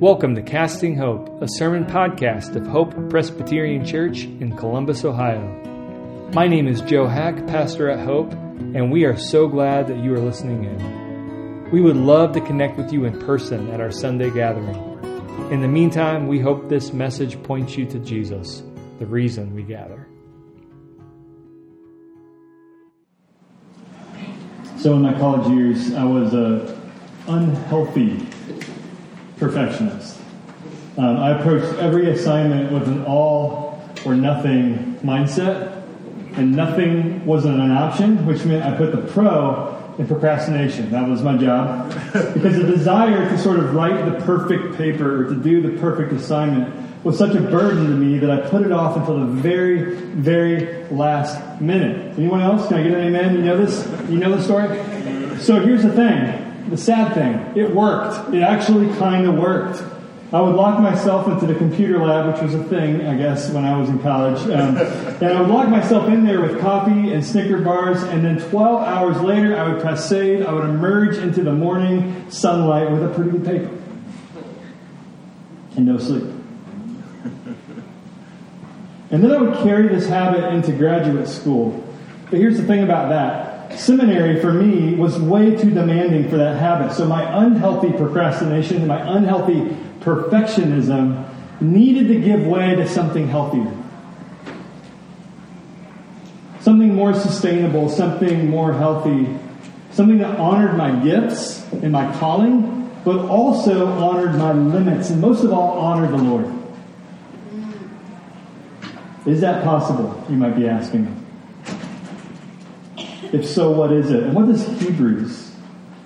Welcome to Casting Hope, a sermon podcast of Hope Presbyterian Church in Columbus, Ohio. My name is Joe Hack, pastor at Hope, and we are so glad that you are listening in. We would love to connect with you in person at our Sunday gathering. In the meantime, we hope this message points you to Jesus, the reason we gather. So, in my college years, I was a unhealthy perfectionist. Um, I approached every assignment with an all or nothing mindset, and nothing wasn't an option, which meant I put the pro in procrastination. That was my job. because the desire to sort of write the perfect paper or to do the perfect assignment was such a burden to me that I put it off until the very, very last minute. Anyone else? Can I get an amen? You know this? You know the story? So here's the thing the sad thing, it worked. It actually kind of worked. I would lock myself into the computer lab, which was a thing, I guess, when I was in college. Um, and I would lock myself in there with coffee and Snicker bars, and then 12 hours later, I would press save. I would emerge into the morning sunlight with a pretty good paper. And no sleep. And then I would carry this habit into graduate school. But here's the thing about that seminary for me was way too demanding for that habit. So my unhealthy procrastination, my unhealthy perfectionism needed to give way to something healthier. Something more sustainable, something more healthy, something that honored my gifts and my calling, but also honored my limits, and most of all, honored the Lord. Is that possible? You might be asking. If so, what is it? And what does Hebrews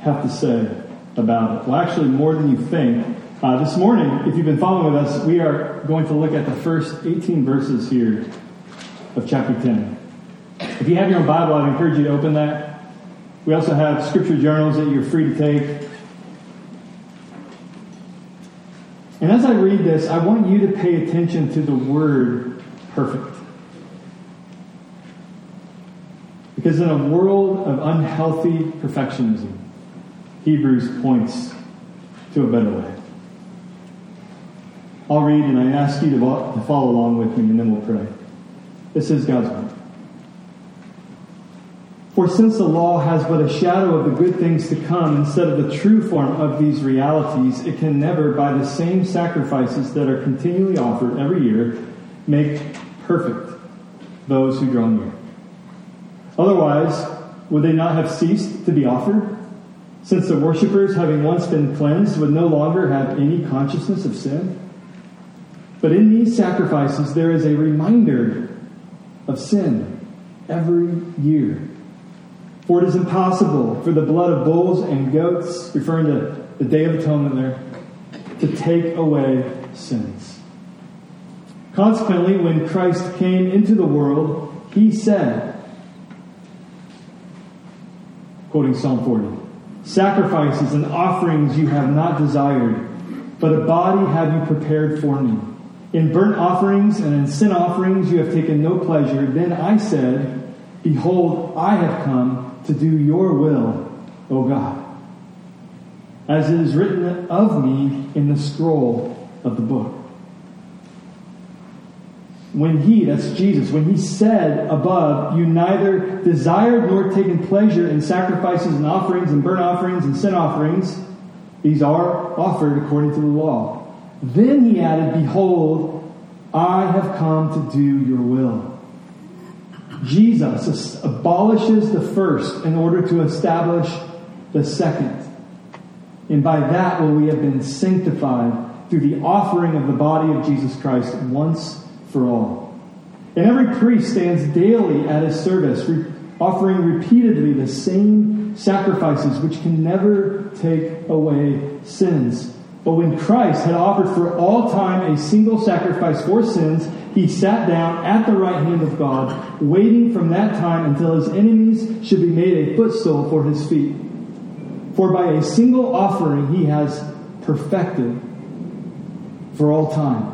have to say about it? Well, actually, more than you think. Uh, this morning, if you've been following with us, we are going to look at the first 18 verses here of chapter 10. If you have your own Bible, I'd encourage you to open that. We also have scripture journals that you're free to take. And as I read this, I want you to pay attention to the word perfect. Because in a world of unhealthy perfectionism, Hebrews points to a better way. I'll read and I ask you to follow along with me and then we'll pray. This is God's word. For since the law has but a shadow of the good things to come instead of the true form of these realities, it can never, by the same sacrifices that are continually offered every year, make perfect those who draw near. Otherwise, would they not have ceased to be offered? Since the worshippers, having once been cleansed, would no longer have any consciousness of sin? But in these sacrifices, there is a reminder of sin every year. For it is impossible for the blood of bulls and goats, referring to the Day of Atonement there, to take away sins. Consequently, when Christ came into the world, he said, quoting Psalm 40. Sacrifices and offerings you have not desired, but a body have you prepared for me. In burnt offerings and in sin offerings you have taken no pleasure. Then I said, Behold, I have come to do your will, O God. As it is written of me in the scroll of the book when he, that's Jesus, when he said above, you neither desired nor taken pleasure in sacrifices and offerings and burnt offerings and sin offerings, these are offered according to the law. Then he added, Behold, I have come to do your will. Jesus abolishes the first in order to establish the second. And by that will we have been sanctified through the offering of the body of Jesus Christ once for all. And every priest stands daily at his service, re- offering repeatedly the same sacrifices which can never take away sins. But when Christ had offered for all time a single sacrifice for sins, he sat down at the right hand of God, waiting from that time until his enemies should be made a footstool for his feet. For by a single offering he has perfected for all time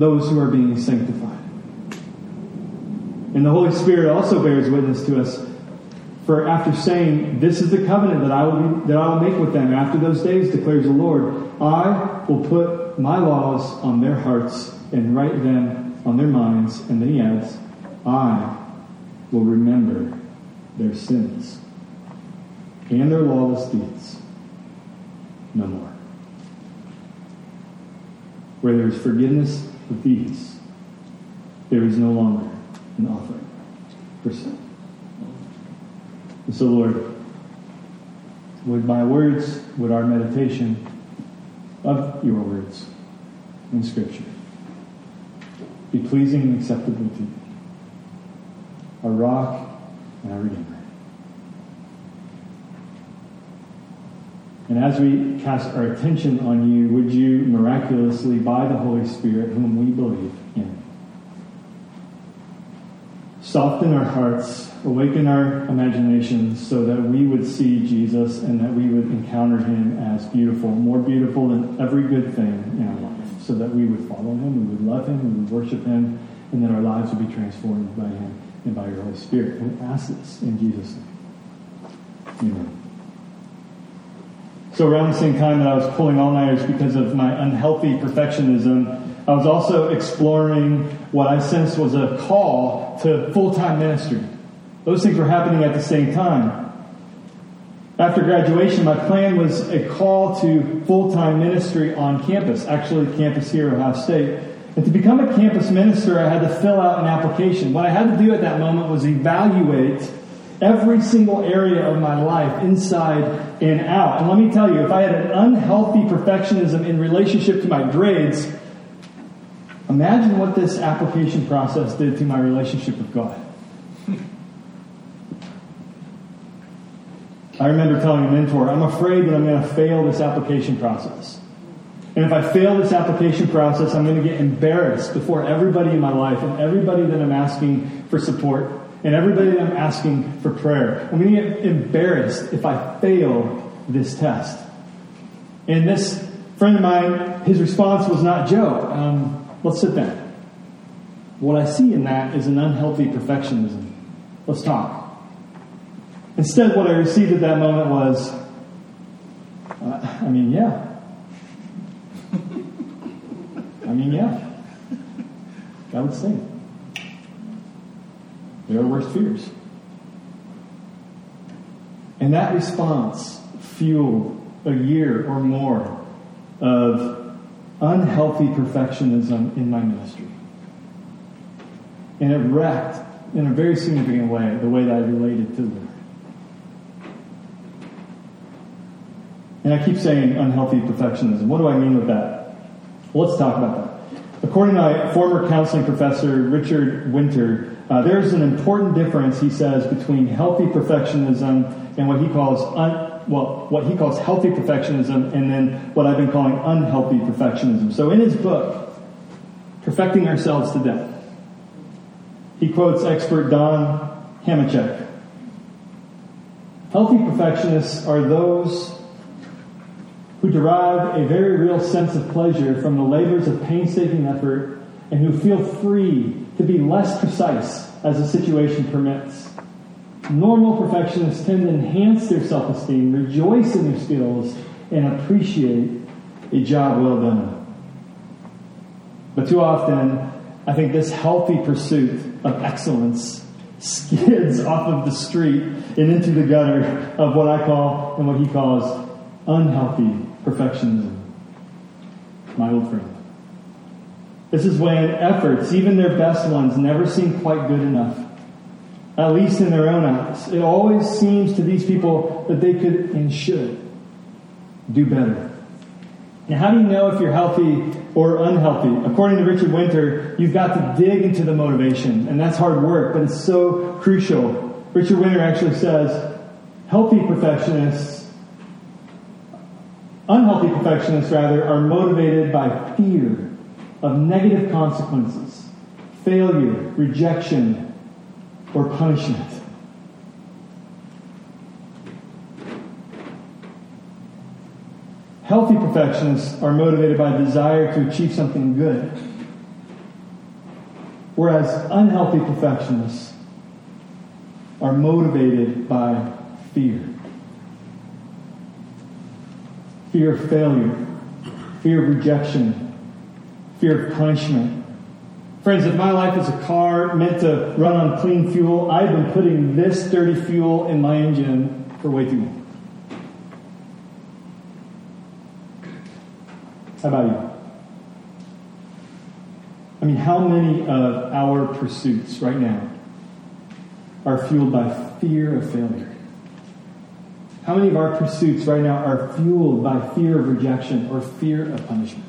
those who are being sanctified. And the Holy Spirit also bears witness to us. For after saying, This is the covenant that I will be, that I will make with them after those days, declares the Lord, I will put my laws on their hearts and write them on their minds. And then he adds, I will remember their sins and their lawless deeds no more. Where there is forgiveness of these, there is no longer an offering for sin. And so, Lord, would my words, would our meditation of your words in Scripture be pleasing and acceptable to you, our rock and our redeemer. And as we cast our attention on you, would you miraculously, by the Holy Spirit, whom we believe in, soften our hearts, awaken our imaginations so that we would see Jesus and that we would encounter him as beautiful, more beautiful than every good thing in our life, so that we would follow him, we would love him, we would worship him, and that our lives would be transformed by him and by your Holy Spirit. And we ask this in Jesus' name. Amen. So around the same time that I was pulling all-nighters because of my unhealthy perfectionism, I was also exploring what I sensed was a call to full-time ministry. Those things were happening at the same time. After graduation, my plan was a call to full-time ministry on campus, actually campus here at Ohio State. And to become a campus minister, I had to fill out an application. What I had to do at that moment was evaluate every single area of my life, inside and out. And let me tell you, if I had an unhealthy perfectionism in relationship to my grades, imagine what this application process did to my relationship with God. I remember telling a mentor, I'm afraid that I'm going to fail this application process. And if I fail this application process, I'm going to get embarrassed before everybody in my life and everybody that I'm asking for support and everybody that I'm asking for prayer. I'm going to get embarrassed if I fail this test. And this friend of mine, his response was not, Joe, um, let's sit down. What I see in that is an unhealthy perfectionism. Let's talk. Instead, what I received at that moment was, uh, I mean, yeah. I mean, yeah. I would say. There are worst fears. And that response fueled a year or more of unhealthy perfectionism in my ministry. And it wrecked, in a very significant way, the way that I related to them. And I keep saying unhealthy perfectionism. What do I mean with that? Well, let's talk about that. According to my former counseling professor, Richard Winter, uh, there's an important difference, he says, between healthy perfectionism and what he calls un, well, what he calls healthy perfectionism, and then what I've been calling unhealthy perfectionism. So, in his book, "Perfecting Ourselves to Death," he quotes expert Don Hamachek. Healthy perfectionists are those who derive a very real sense of pleasure from the labors of painstaking effort and who feel free to be less precise as the situation permits. Normal perfectionists tend to enhance their self esteem, rejoice in their skills, and appreciate a job well done. But too often, I think this healthy pursuit of excellence skids off of the street and into the gutter of what I call and what he calls unhealthy perfectionism. My old friend. This is when efforts, even their best ones, never seem quite good enough. At least in their own eyes. It always seems to these people that they could and should do better. Now, how do you know if you're healthy or unhealthy? According to Richard Winter, you've got to dig into the motivation, and that's hard work, but it's so crucial. Richard Winter actually says healthy perfectionists, unhealthy perfectionists rather, are motivated by fear of negative consequences, failure, rejection, or punishment. Healthy perfectionists are motivated by a desire to achieve something good, whereas unhealthy perfectionists are motivated by fear. Fear of failure, fear of rejection, fear of punishment. Friends, if my life is a car meant to run on clean fuel, I've been putting this dirty fuel in my engine for way too long. How about you? I mean, how many of our pursuits right now are fueled by fear of failure? How many of our pursuits right now are fueled by fear of rejection or fear of punishment?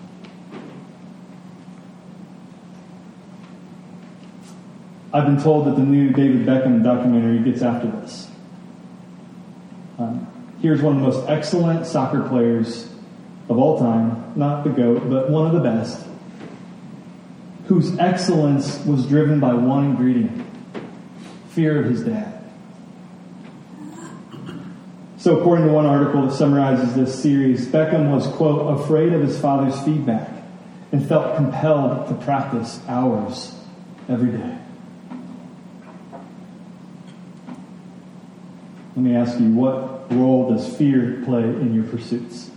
I've been told that the new David Beckham documentary gets after this. Um, here's one of the most excellent soccer players of all time, not the GOAT, but one of the best, whose excellence was driven by one ingredient fear of his dad. So, according to one article that summarizes this series, Beckham was, quote, afraid of his father's feedback and felt compelled to practice hours every day. Let me ask you, what role does fear play in your pursuits?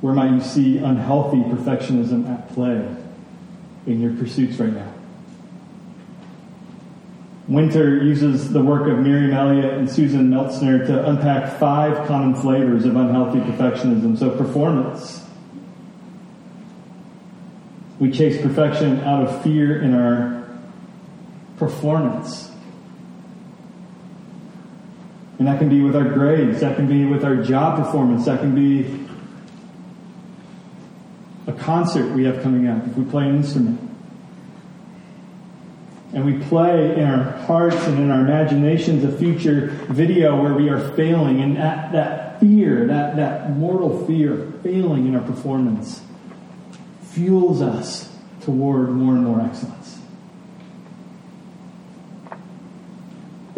Where might you see unhealthy perfectionism at play in your pursuits right now? Winter uses the work of Miriam Elliott and Susan Meltsner to unpack five common flavors of unhealthy perfectionism. So, performance. We chase perfection out of fear in our performance. And that can be with our grades, that can be with our job performance, that can be a concert we have coming up if we play an instrument. And we play in our hearts and in our imaginations a future video where we are failing, and that, that fear, that, that mortal fear of failing in our performance, fuels us toward more and more excellence.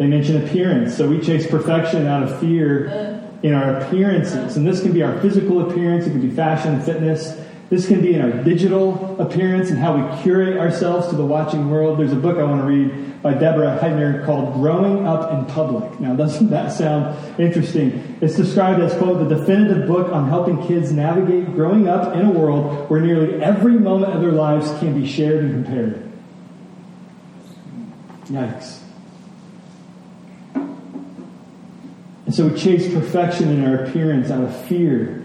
They mention appearance, so we chase perfection out of fear in our appearances. And this can be our physical appearance, it can be fashion, fitness, this can be in our digital appearance and how we curate ourselves to the watching world. There's a book I want to read by Deborah Heitner called Growing Up in Public. Now, doesn't that sound interesting? It's described as, quote, the definitive book on helping kids navigate growing up in a world where nearly every moment of their lives can be shared and compared. Yikes. And so we chase perfection in our appearance out of fear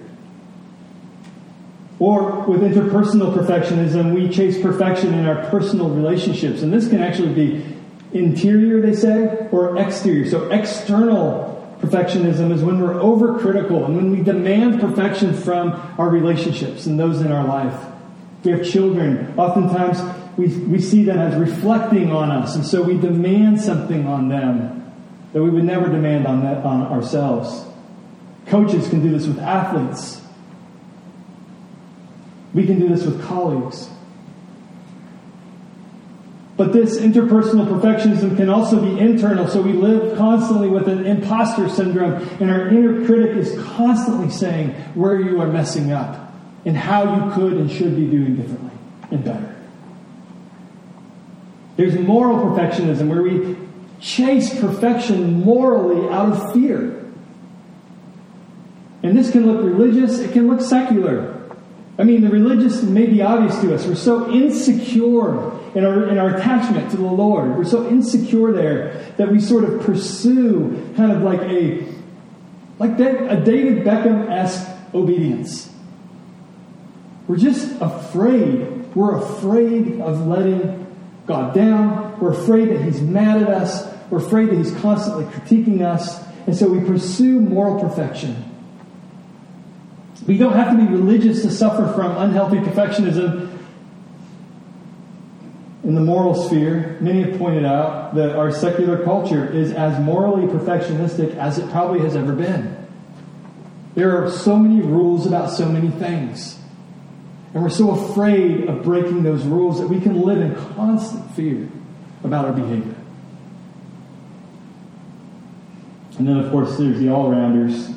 or with interpersonal perfectionism, we chase perfection in our personal relationships. And this can actually be interior, they say, or exterior. So external perfectionism is when we're overcritical and when we demand perfection from our relationships and those in our life. We have children. Oftentimes we, we see them as reflecting on us, and so we demand something on them that we would never demand on, that, on ourselves. Coaches can do this with athletes. We can do this with colleagues. But this interpersonal perfectionism can also be internal, so we live constantly with an imposter syndrome, and our inner critic is constantly saying where you are messing up and how you could and should be doing differently and better. There's moral perfectionism where we chase perfection morally out of fear. And this can look religious, it can look secular. I mean, the religious may be obvious to us. We're so insecure in our, in our attachment to the Lord. We're so insecure there that we sort of pursue kind of like a, like that, a David Beckham-esque obedience. We're just afraid. We're afraid of letting God down. We're afraid that He's mad at us. We're afraid that He's constantly critiquing us. And so we pursue moral perfection. We don't have to be religious to suffer from unhealthy perfectionism in the moral sphere. Many have pointed out that our secular culture is as morally perfectionistic as it probably has ever been. There are so many rules about so many things. And we're so afraid of breaking those rules that we can live in constant fear about our behavior. And then, of course, there's the all rounders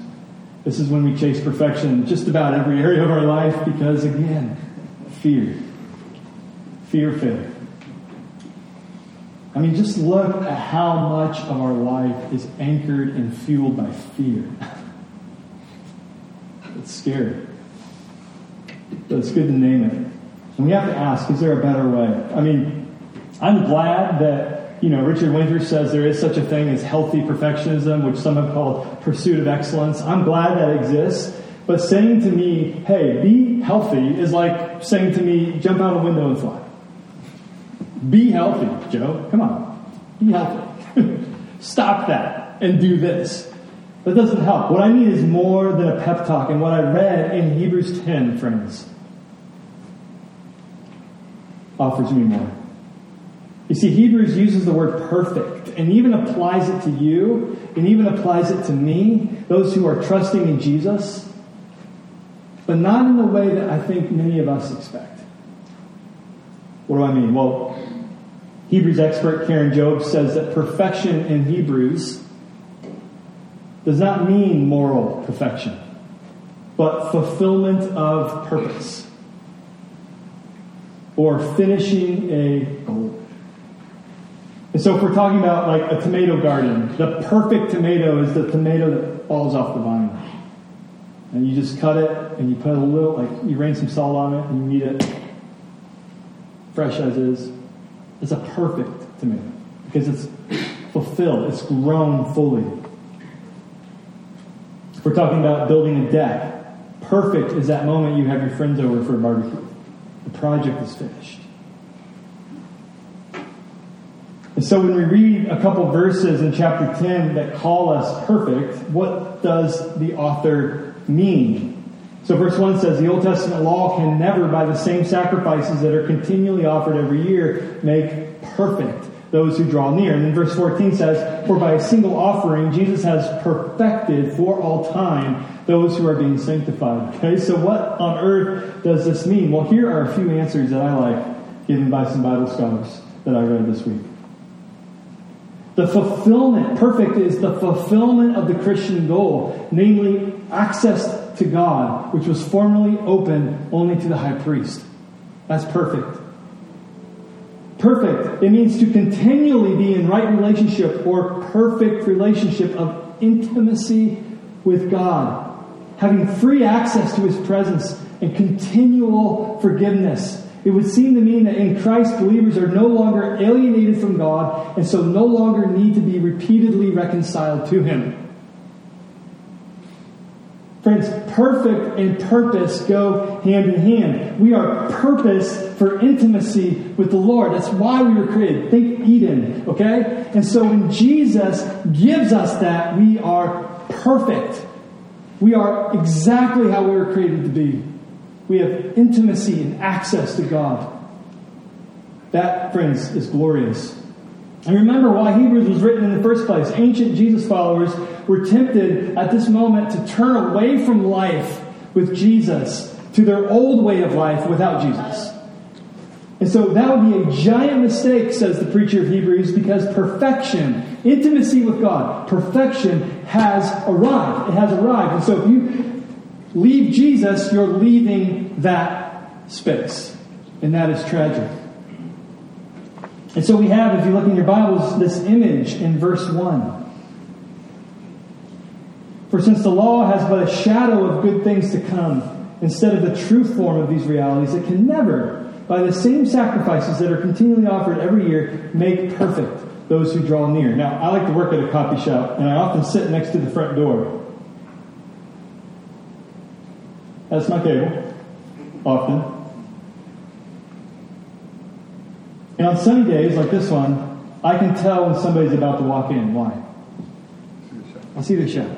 this is when we chase perfection in just about every area of our life because, again, fear. Fear, failure. I mean, just look at how much of our life is anchored and fueled by fear. it's scary. But it's good to name it. And we have to ask, is there a better way? I mean, I'm glad that, you know, Richard Winter says there is such a thing as healthy perfectionism, which some have called pursuit of excellence. I'm glad that exists. But saying to me, hey, be healthy is like saying to me, jump out a window and fly. Be healthy, Joe. Come on. Be healthy. Stop that and do this. That doesn't help. What I need is more than a pep talk. And what I read in Hebrews 10, friends, offers me more. You see, Hebrews uses the word perfect and even applies it to you and even applies it to me, those who are trusting in Jesus, but not in the way that I think many of us expect. What do I mean? Well, Hebrews expert Karen Jobe says that perfection in Hebrews does not mean moral perfection, but fulfillment of purpose or finishing a goal. And so, if we're talking about like a tomato garden, the perfect tomato is the tomato that falls off the vine. And you just cut it and you put a little, like, you rain some salt on it and you eat it fresh as is. It's a perfect tomato because it's fulfilled, it's grown fully. If we're talking about building a deck, perfect is that moment you have your friends over for a barbecue. The project is finished. And so when we read a couple verses in chapter 10 that call us perfect, what does the author mean? So verse 1 says, The Old Testament law can never, by the same sacrifices that are continually offered every year, make perfect those who draw near. And then verse 14 says, For by a single offering, Jesus has perfected for all time those who are being sanctified. Okay, so what on earth does this mean? Well, here are a few answers that I like given by some Bible scholars that I read this week. The fulfillment, perfect, is the fulfillment of the Christian goal, namely access to God, which was formerly open only to the high priest. That's perfect. Perfect, it means to continually be in right relationship or perfect relationship of intimacy with God, having free access to his presence and continual forgiveness. It would seem to mean that in Christ, believers are no longer alienated from God and so no longer need to be repeatedly reconciled to him. Friends, perfect and purpose go hand in hand. We are purpose for intimacy with the Lord. That's why we were created. Think Eden, okay? And so when Jesus gives us that, we are perfect. We are exactly how we were created to be. We have intimacy and access to God. That, friends, is glorious. And remember why Hebrews was written in the first place. Ancient Jesus followers were tempted at this moment to turn away from life with Jesus to their old way of life without Jesus. And so that would be a giant mistake, says the preacher of Hebrews, because perfection, intimacy with God, perfection has arrived. It has arrived. And so if you leave Jesus, you're leaving that space. And that is tragic. And so we have, if you look in your Bibles, this image in verse 1. For since the law has but a shadow of good things to come, instead of the true form of these realities, it can never, by the same sacrifices that are continually offered every year, make perfect those who draw near. Now, I like to work at a coffee shop, and I often sit next to the front door. That's my table, often. And on sunny days like this one, I can tell when somebody's about to walk in. Why? I see the shadow.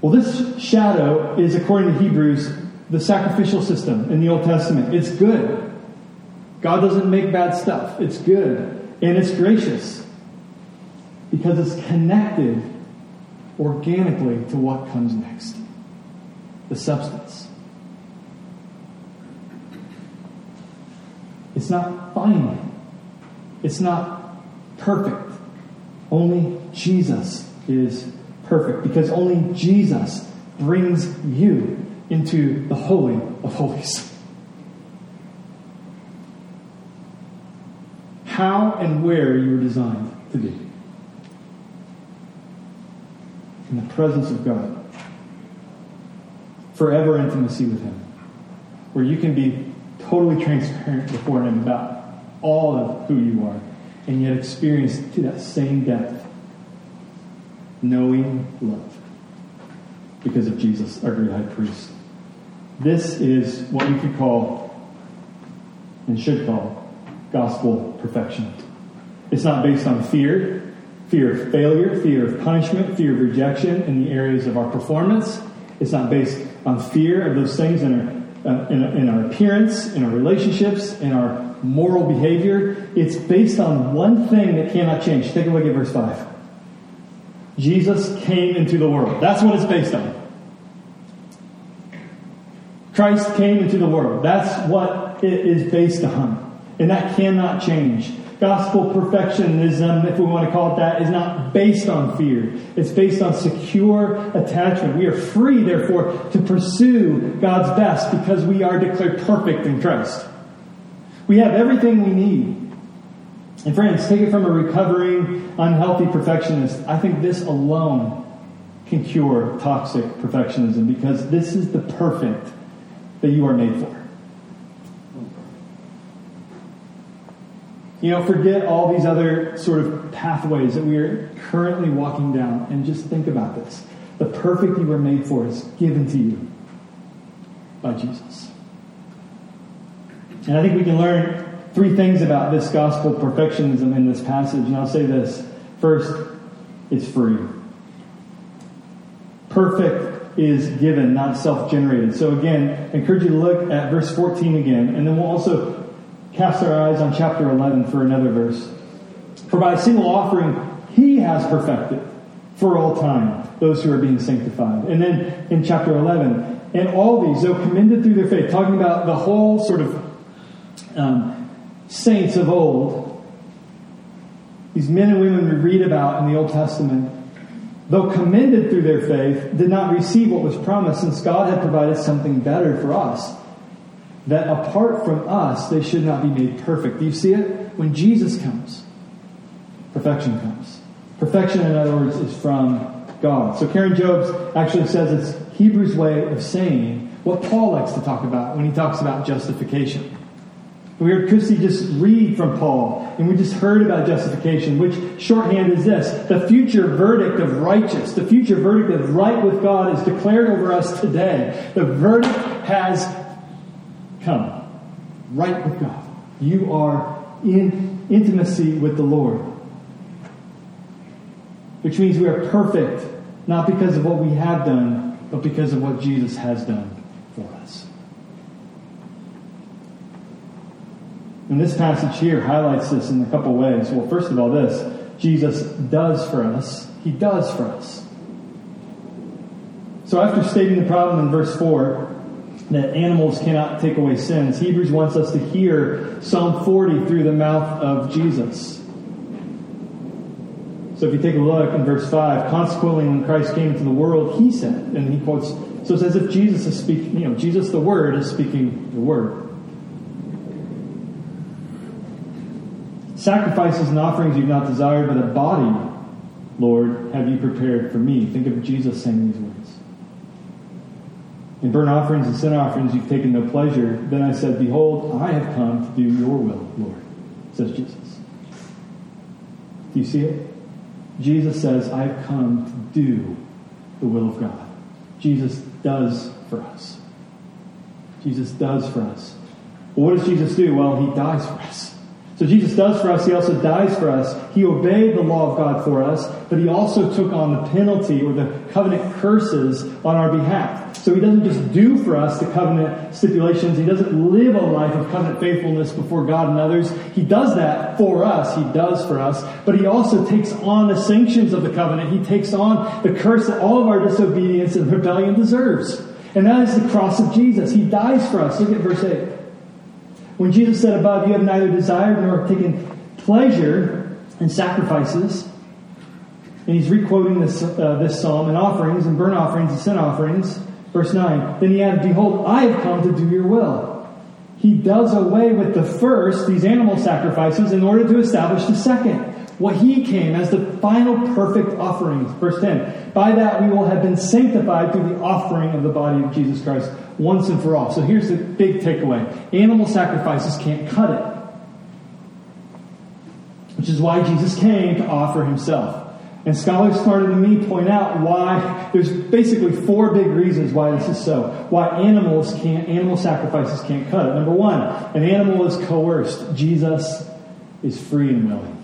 Well, this shadow is, according to Hebrews, the sacrificial system in the Old Testament. It's good. God doesn't make bad stuff. It's good. And it's gracious because it's connected organically to what comes next the substance. It's not final. It's not perfect. Only Jesus is perfect because only Jesus brings you into the Holy of Holies. how and where you were designed to be. In the presence of God. Forever intimacy with Him. Where you can be totally transparent before Him about all of who you are, and yet experience to that same depth knowing love because of Jesus, our great high priest. This is what we could call, and should call, gospel perfection. It's not based on fear, fear of failure, fear of punishment, fear of rejection in the areas of our performance. It's not based on fear of those things in our, uh, in, in our appearance, in our relationships, in our moral behavior. It's based on one thing that cannot change. Take a look at verse 5. Jesus came into the world. That's what it's based on. Christ came into the world. That's what it is based on. And that cannot change. Gospel perfectionism, um, if we want to call it that, is not based on fear. It's based on secure attachment. We are free, therefore, to pursue God's best because we are declared perfect in Christ. We have everything we need. And friends, take it from a recovering, unhealthy perfectionist. I think this alone can cure toxic perfectionism because this is the perfect that you are made for. You know, forget all these other sort of pathways that we are currently walking down and just think about this. The perfect you were made for is given to you by Jesus. And I think we can learn three things about this gospel perfectionism in this passage, and I'll say this. First, it's free. Perfect is given, not self generated. So, again, I encourage you to look at verse 14 again, and then we'll also cast our eyes on chapter 11 for another verse. For by a single offering, he has perfected for all time those who are being sanctified. And then in chapter 11, and all these, though commended through their faith, talking about the whole sort of um, saints of old, these men and women we read about in the Old Testament, though commended through their faith, did not receive what was promised, since God had provided something better for us. That apart from us, they should not be made perfect. Do you see it? When Jesus comes, perfection comes. Perfection, in other words, is from God. So Karen Jobes actually says it's Hebrews' way of saying what Paul likes to talk about when he talks about justification. We heard Christy just read from Paul, and we just heard about justification, which shorthand is this the future verdict of righteous, the future verdict of right with God is declared over us today. The verdict has come. Right with God. You are in intimacy with the Lord. Which means we are perfect, not because of what we have done, but because of what Jesus has done for us. And this passage here highlights this in a couple ways. Well, first of all, this Jesus does for us. He does for us. So, after stating the problem in verse 4, that animals cannot take away sins, Hebrews wants us to hear Psalm 40 through the mouth of Jesus. So, if you take a look in verse 5, consequently, when Christ came into the world, he said, and he quotes, so it's as if Jesus is speaking, you know, Jesus the Word is speaking the Word. Sacrifices and offerings you've not desired, but a body, Lord, have you prepared for me. Think of Jesus saying these words. In burnt offerings and sin offerings you've taken no pleasure. Then I said, Behold, I have come to do your will, Lord, says Jesus. Do you see it? Jesus says, I have come to do the will of God. Jesus does for us. Jesus does for us. Well, what does Jesus do? Well, he dies for us. So Jesus does for us, he also dies for us. He obeyed the law of God for us, but he also took on the penalty or the covenant curses on our behalf. So he doesn't just do for us the covenant stipulations, he doesn't live a life of covenant faithfulness before God and others. He does that for us, he does for us, but he also takes on the sanctions of the covenant. He takes on the curse that all of our disobedience and rebellion deserves. And that is the cross of Jesus. He dies for us. Look at verse 8. When Jesus said above, You have neither desired nor taken pleasure in sacrifices, and he's requoting this, uh, this psalm, and offerings, and burnt offerings, and sin offerings, verse 9, then he added, Behold, I have come to do your will. he does away with the first, these animal sacrifices, in order to establish the second. What he came as the final perfect offering. Verse 10. By that we will have been sanctified through the offering of the body of Jesus Christ once and for all. So here's the big takeaway animal sacrifices can't cut it. Which is why Jesus came to offer himself. And scholars smarter than me point out why there's basically four big reasons why this is so. Why animals can't, animal sacrifices can't cut it. Number one, an animal is coerced. Jesus is free and willing.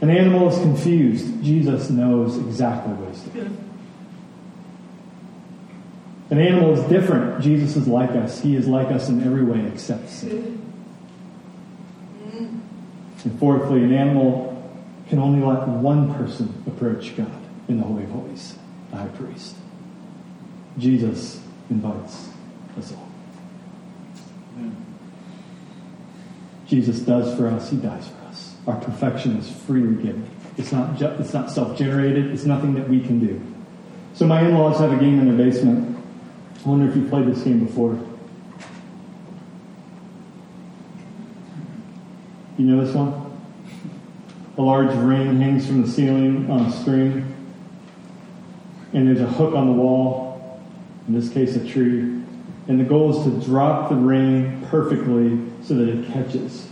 An animal is confused. Jesus knows exactly what he's doing. An animal is different. Jesus is like us. He is like us in every way except sin. And fourthly, an animal can only let one person approach God in the Holy of Holies, the high priest. Jesus invites us all. Jesus does for us, he dies for us. Our perfection is freely given. It's not, ju- it's not self generated, it's nothing that we can do. So, my in laws have a game in their basement. I wonder if you played this game before. You know this one? A large ring hangs from the ceiling on a string, and there's a hook on the wall, in this case, a tree. And the goal is to drop the ring perfectly so that it catches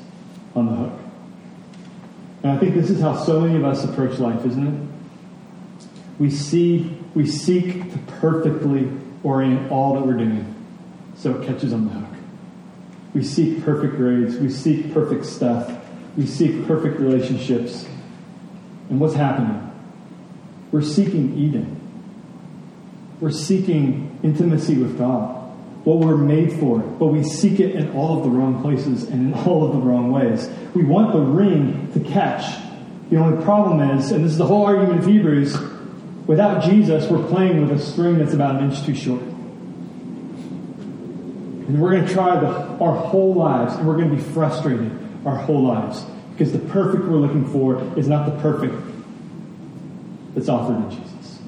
on the hook. And I think this is how so many of us approach life, isn't it? We see, we seek to perfectly orient all that we're doing so it catches on the hook. We seek perfect grades. We seek perfect stuff. We seek perfect relationships. And what's happening? We're seeking Eden. We're seeking intimacy with God, what we're made for, but we seek it in all of the wrong places and in all of the wrong ways. We want the ring to catch. The only problem is, and this is the whole argument of Hebrews, without Jesus, we're playing with a string that's about an inch too short. And we're going to try the, our whole lives, and we're going to be frustrated our whole lives because the perfect we're looking for is not the perfect that's offered in Jesus.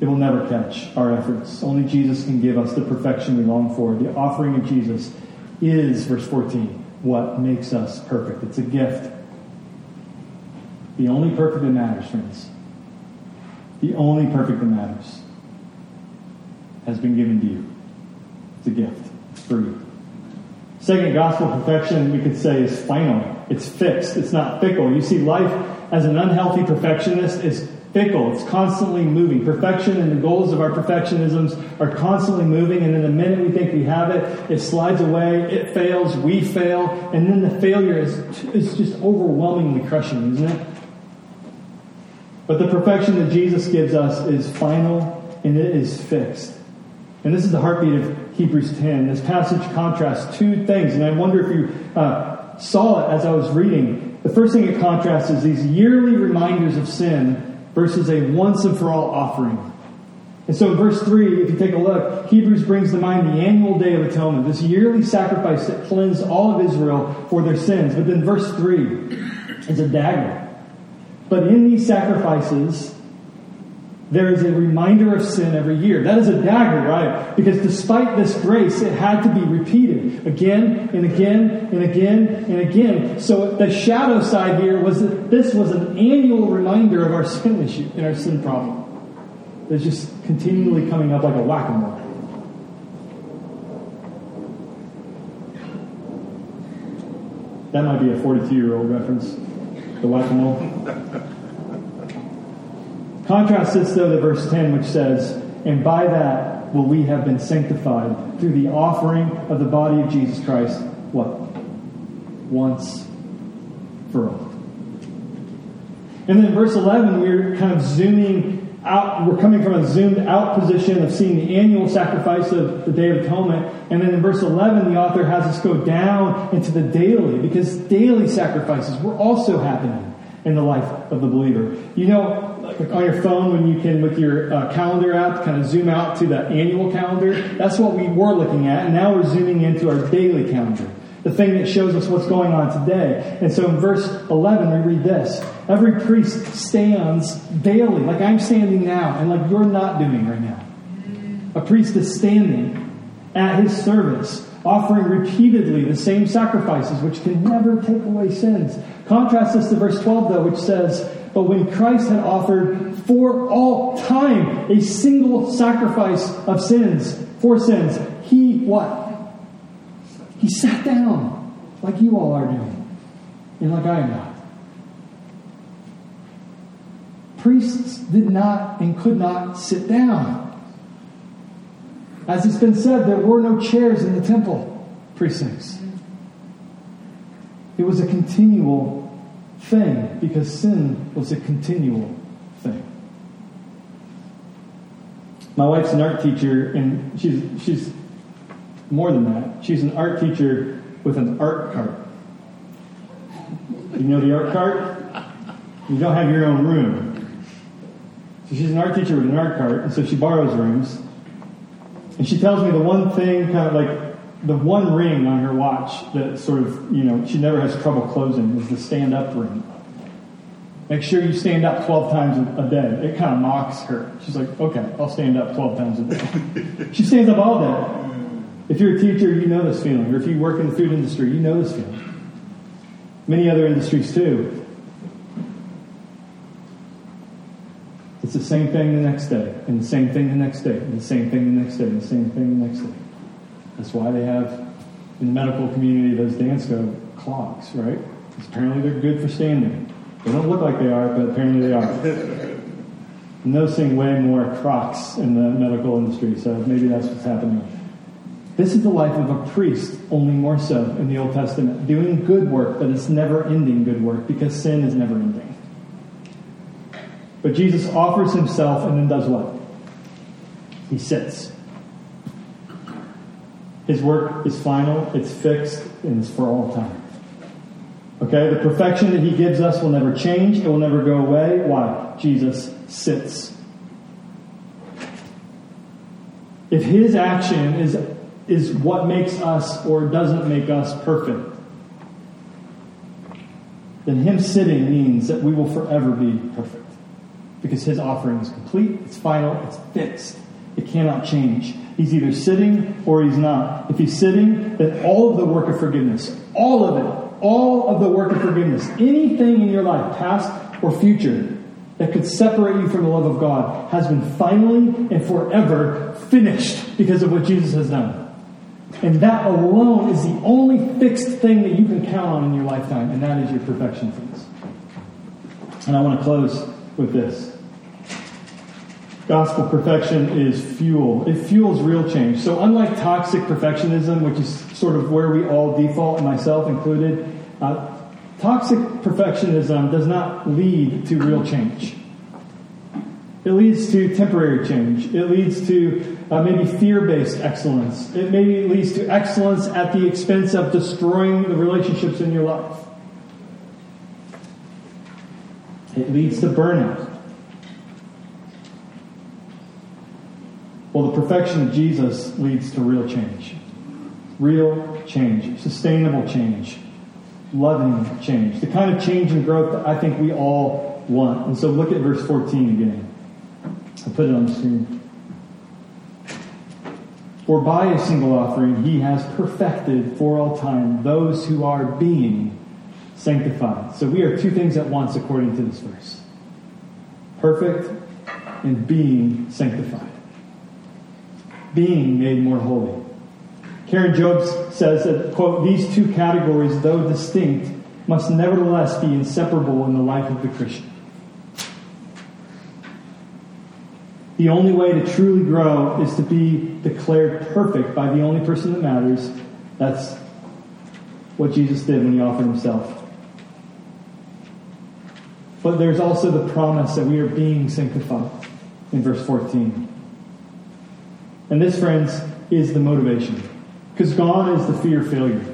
It will never catch our efforts. Only Jesus can give us the perfection we long for. The offering of Jesus is, verse 14, what makes us perfect. It's a gift. The only perfect that matters, friends. The only perfect that matters has been given to you. It's a gift. It's free. Second, gospel perfection, we could say, is final. It's fixed. It's not fickle. You see, life as an unhealthy perfectionist is fickle. It's constantly moving. Perfection and the goals of our perfectionisms are constantly moving, and then the minute we think we have it, it slides away, it fails, we fail, and then the failure is, is just overwhelmingly crushing, isn't it? But the perfection that Jesus gives us is final and it is fixed. And this is the heartbeat of Hebrews 10. This passage contrasts two things, and I wonder if you uh, saw it as I was reading. The first thing it contrasts is these yearly reminders of sin versus a once and for all offering. And so in verse 3, if you take a look, Hebrews brings to mind the annual Day of Atonement, this yearly sacrifice that cleansed all of Israel for their sins. But then verse 3 is a dagger. But in these sacrifices, there is a reminder of sin every year. That is a dagger, right? Because despite this grace, it had to be repeated again and again and again and again. So the shadow side here was that this was an annual reminder of our sin issue and our sin problem. That's just continually coming up like a whack a mole. That might be a 42 year old reference. The. Contrast this, though, to verse 10, which says, And by that will we have been sanctified through the offering of the body of Jesus Christ. What? Once for all. And then verse 11, we're kind of zooming out. We're coming from a zoomed out position of seeing the annual sacrifice of the Day of Atonement. And then in verse 11, the author has us go down into the daily, because daily sacrifices were also happening in the life of the believer. You know, like on your phone when you can, with your uh, calendar app, kind of zoom out to the annual calendar. That's what we were looking at, and now we're zooming into our daily calendar, the thing that shows us what's going on today. And so in verse 11, we read this Every priest stands daily, like I'm standing now, and like you're not doing right now. A priest is standing at his service, offering repeatedly the same sacrifices which can never take away sins. Contrast this to verse 12, though, which says, But when Christ had offered for all time a single sacrifice of sins, for sins, he what? He sat down, like you all are doing, and like I am not. Priests did not and could not sit down. As it's been said, there were no chairs in the temple precincts. It was a continual thing because sin was a continual thing. My wife's an art teacher, and she's, she's more than that. She's an art teacher with an art cart. You know the art cart? You don't have your own room. So she's an art teacher with an art cart, and so she borrows rooms. And she tells me the one thing, kind of like the one ring on her watch that sort of, you know, she never has trouble closing is the stand up ring. Make sure you stand up 12 times a day. It kind of mocks her. She's like, okay, I'll stand up 12 times a day. she stands up all day. If you're a teacher, you know this feeling. Or if you work in the food industry, you know this feeling. Many other industries too. It's the same thing the next day, and the same thing the next day, and the same thing the next day, and the same thing the next day. That's why they have in the medical community those Dansko clogs, right? Because apparently they're good for standing. They don't look like they are, but apparently they are. those things way more crocs in the medical industry, so maybe that's what's happening. This is the life of a priest, only more so in the Old Testament, doing good work, but it's never ending good work because sin is never ending. But Jesus offers himself and then does what? He sits. His work is final, it's fixed, and it's for all time. Okay, the perfection that he gives us will never change, it will never go away. Why? Jesus sits. If his action is, is what makes us or doesn't make us perfect, then him sitting means that we will forever be perfect. Because his offering is complete, it's final, it's fixed. It cannot change. He's either sitting or he's not. If he's sitting, then all of the work of forgiveness, all of it, all of the work of forgiveness, anything in your life, past or future, that could separate you from the love of God, has been finally and forever finished because of what Jesus has done. And that alone is the only fixed thing that you can count on in your lifetime, and that is your perfection, friends. And I want to close with this. Gospel perfection is fuel. It fuels real change. So, unlike toxic perfectionism, which is sort of where we all default, myself included, uh, toxic perfectionism does not lead to real change. It leads to temporary change. It leads to uh, maybe fear based excellence. It maybe leads to excellence at the expense of destroying the relationships in your life. It leads to burnout. Well, the perfection of Jesus leads to real change. Real change, sustainable change, loving change, the kind of change and growth that I think we all want. And so look at verse 14 again. I'll put it on the screen. For by a single offering he has perfected for all time those who are being sanctified. So we are two things at once according to this verse perfect and being sanctified, being made more holy. Karen Jobes says that, quote, these two categories, though distinct, must nevertheless be inseparable in the life of the Christian. The only way to truly grow is to be declared perfect by the only person that matters. That's what Jesus did when he offered himself. But there's also the promise that we are being sanctified in verse 14. And this, friends, is the motivation. Because gone is the fear of failure.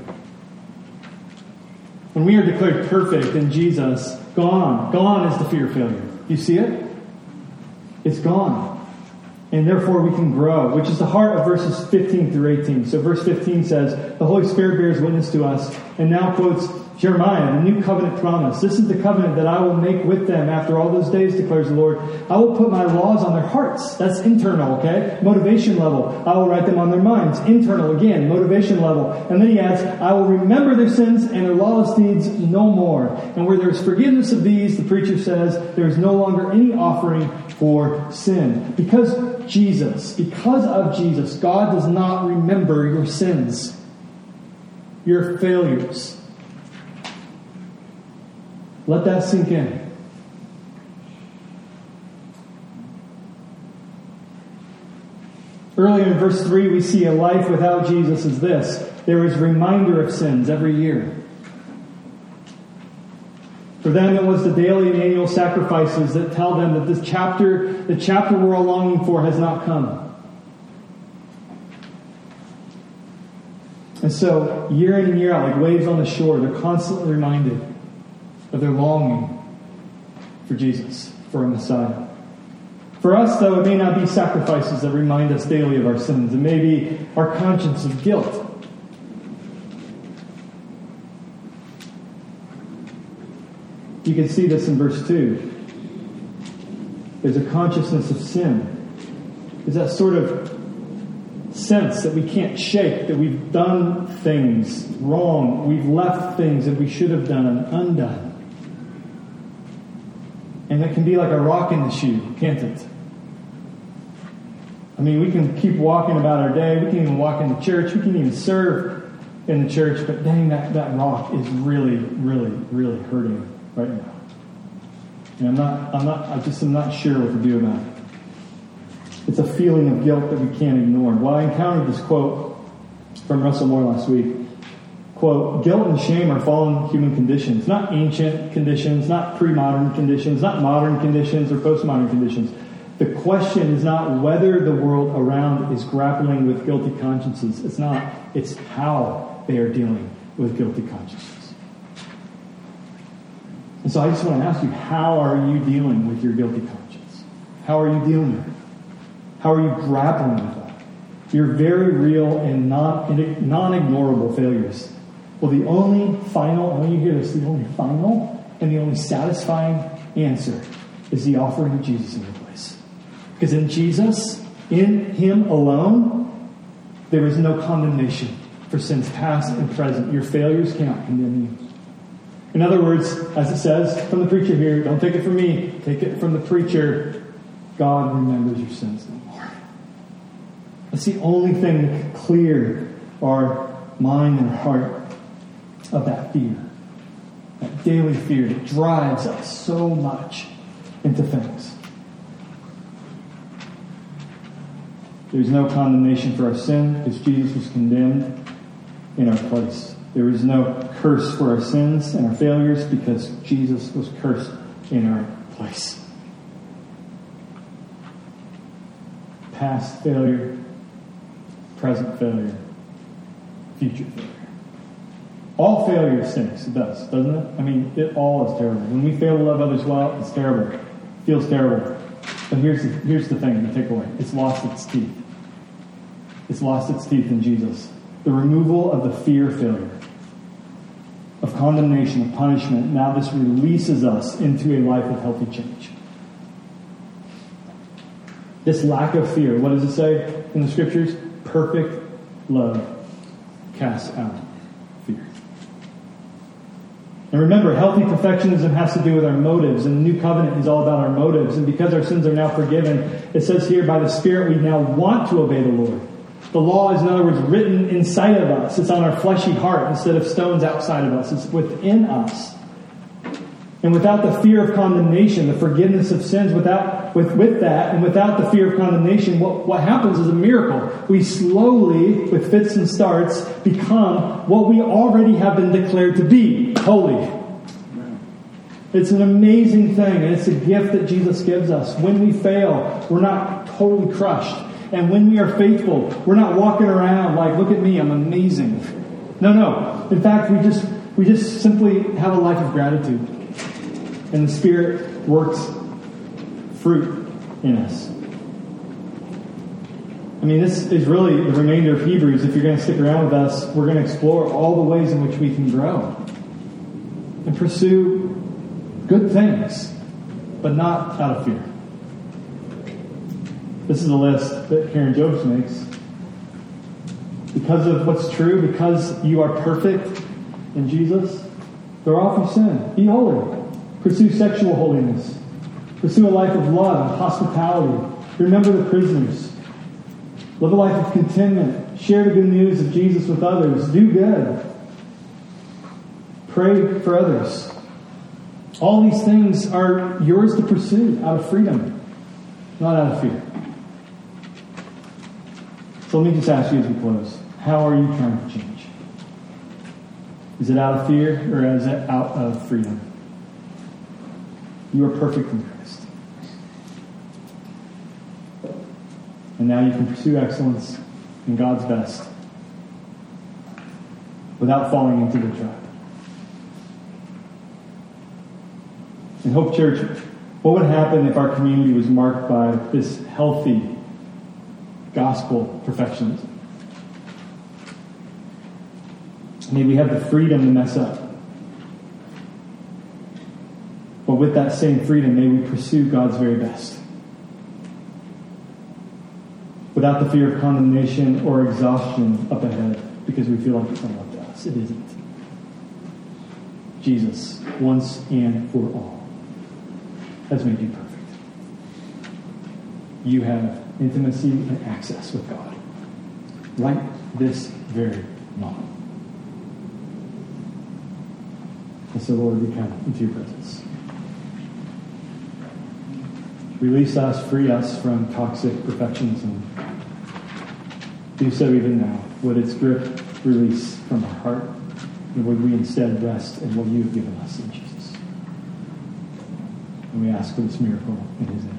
When we are declared perfect in Jesus, gone, gone is the fear of failure. You see it? It's gone. And therefore we can grow, which is the heart of verses 15 through 18. So verse 15 says, The Holy Spirit bears witness to us, and now quotes Jeremiah, the new covenant promise. This is the covenant that I will make with them after all those days, declares the Lord. I will put my laws on their hearts. That's internal, okay? Motivation level. I will write them on their minds. Internal, again, motivation level. And then he adds, I will remember their sins and their lawless deeds no more. And where there is forgiveness of these, the preacher says, there is no longer any offering for sin. Because Jesus, because of Jesus, God does not remember your sins, your failures let that sink in. Earlier in verse 3, we see a life without Jesus is this there is reminder of sins every year. For them, it was the daily and annual sacrifices that tell them that this chapter, the chapter we're all longing for, has not come. And so, year in and year out, like waves on the shore, they're constantly reminded of their longing for Jesus, for a Messiah. For us, though, it may not be sacrifices that remind us daily of our sins. It may be our conscience of guilt. You can see this in verse 2. There's a consciousness of sin. There's that sort of sense that we can't shake, that we've done things wrong, we've left things that we should have done undone. And it can be like a rock in the shoe, can't it? I mean, we can keep walking about our day. We can even walk into church. We can even serve in the church. But dang, that, that rock is really, really, really hurting right now. And I'm not, I'm not, I just am not sure what to do about it. It's a feeling of guilt that we can't ignore. Well, I encountered this quote from Russell Moore last week quote, guilt and shame are fallen human conditions, not ancient conditions, not pre modern conditions, not modern conditions or postmodern conditions. The question is not whether the world around is grappling with guilty consciences. It's not. It's how they are dealing with guilty consciences. And so I just want to ask you, how are you dealing with your guilty conscience? How are you dealing with it? How are you grappling with that? Your very real and non ignorable failures well, the only final, I want you to hear this, the only final and the only satisfying answer is the offering of Jesus in your place. Because in Jesus, in Him alone, there is no condemnation for sins past and present. Your failures cannot condemn you. In other words, as it says from the preacher here, don't take it from me, take it from the preacher. God remembers your sins no more. That's the only thing that can clear our mind and heart of that fear. That daily fear that drives us so much into things. There's no condemnation for our sin because Jesus was condemned in our place. There is no curse for our sins and our failures because Jesus was cursed in our place. Past failure, present failure, future failure. All failure stinks. It does, doesn't it? I mean, it all is terrible. When we fail to love others well, it's terrible. It feels terrible. But here's the, here's the thing, the takeaway. It's lost its teeth. It's lost its teeth in Jesus. The removal of the fear failure, of condemnation, of punishment. Now this releases us into a life of healthy change. This lack of fear, what does it say in the scriptures? Perfect love casts out and remember, healthy perfectionism has to do with our motives, and the new covenant is all about our motives. And because our sins are now forgiven, it says here, by the Spirit, we now want to obey the Lord. The law is, in other words, written inside of us. It's on our fleshy heart instead of stones outside of us. It's within us. And without the fear of condemnation, the forgiveness of sins, without, with, with that, and without the fear of condemnation, what, what happens is a miracle. We slowly, with fits and starts, become what we already have been declared to be holy. It's an amazing thing, and it's a gift that Jesus gives us. When we fail, we're not totally crushed. And when we are faithful, we're not walking around like, look at me, I'm amazing. No, no. In fact, we just we just simply have a life of gratitude and the Spirit works fruit in us. I mean, this is really the remainder of Hebrews. If you're going to stick around with us, we're going to explore all the ways in which we can grow. Pursue good things, but not out of fear. This is a list that Karen Jobes makes. Because of what's true, because you are perfect in Jesus, throw off your sin. Be holy. Pursue sexual holiness. Pursue a life of love and hospitality. Remember the prisoners. Live a life of contentment. Share the good news of Jesus with others. Do good. Pray for others. All these things are yours to pursue out of freedom, not out of fear. So let me just ask you as we close how are you trying to change? Is it out of fear or is it out of freedom? You are perfect in Christ. And now you can pursue excellence in God's best without falling into the trap. In Hope Church, what would happen if our community was marked by this healthy gospel perfectionism? May we have the freedom to mess up. But with that same freedom, may we pursue God's very best. Without the fear of condemnation or exhaustion up ahead because we feel like it's not up to us. It isn't. Jesus, once and for all, has made you perfect. You have intimacy and access with God right this very moment. And so, Lord, we come into your presence. Release us, free us from toxic perfectionism. Do so even now. Would its grip release from our heart? And would we instead rest in what you have given us in Jesus? We ask for this miracle in his name.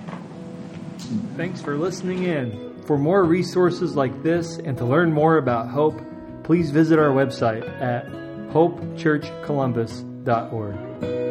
Thanks for listening in. For more resources like this and to learn more about Hope, please visit our website at hopechurchcolumbus.org.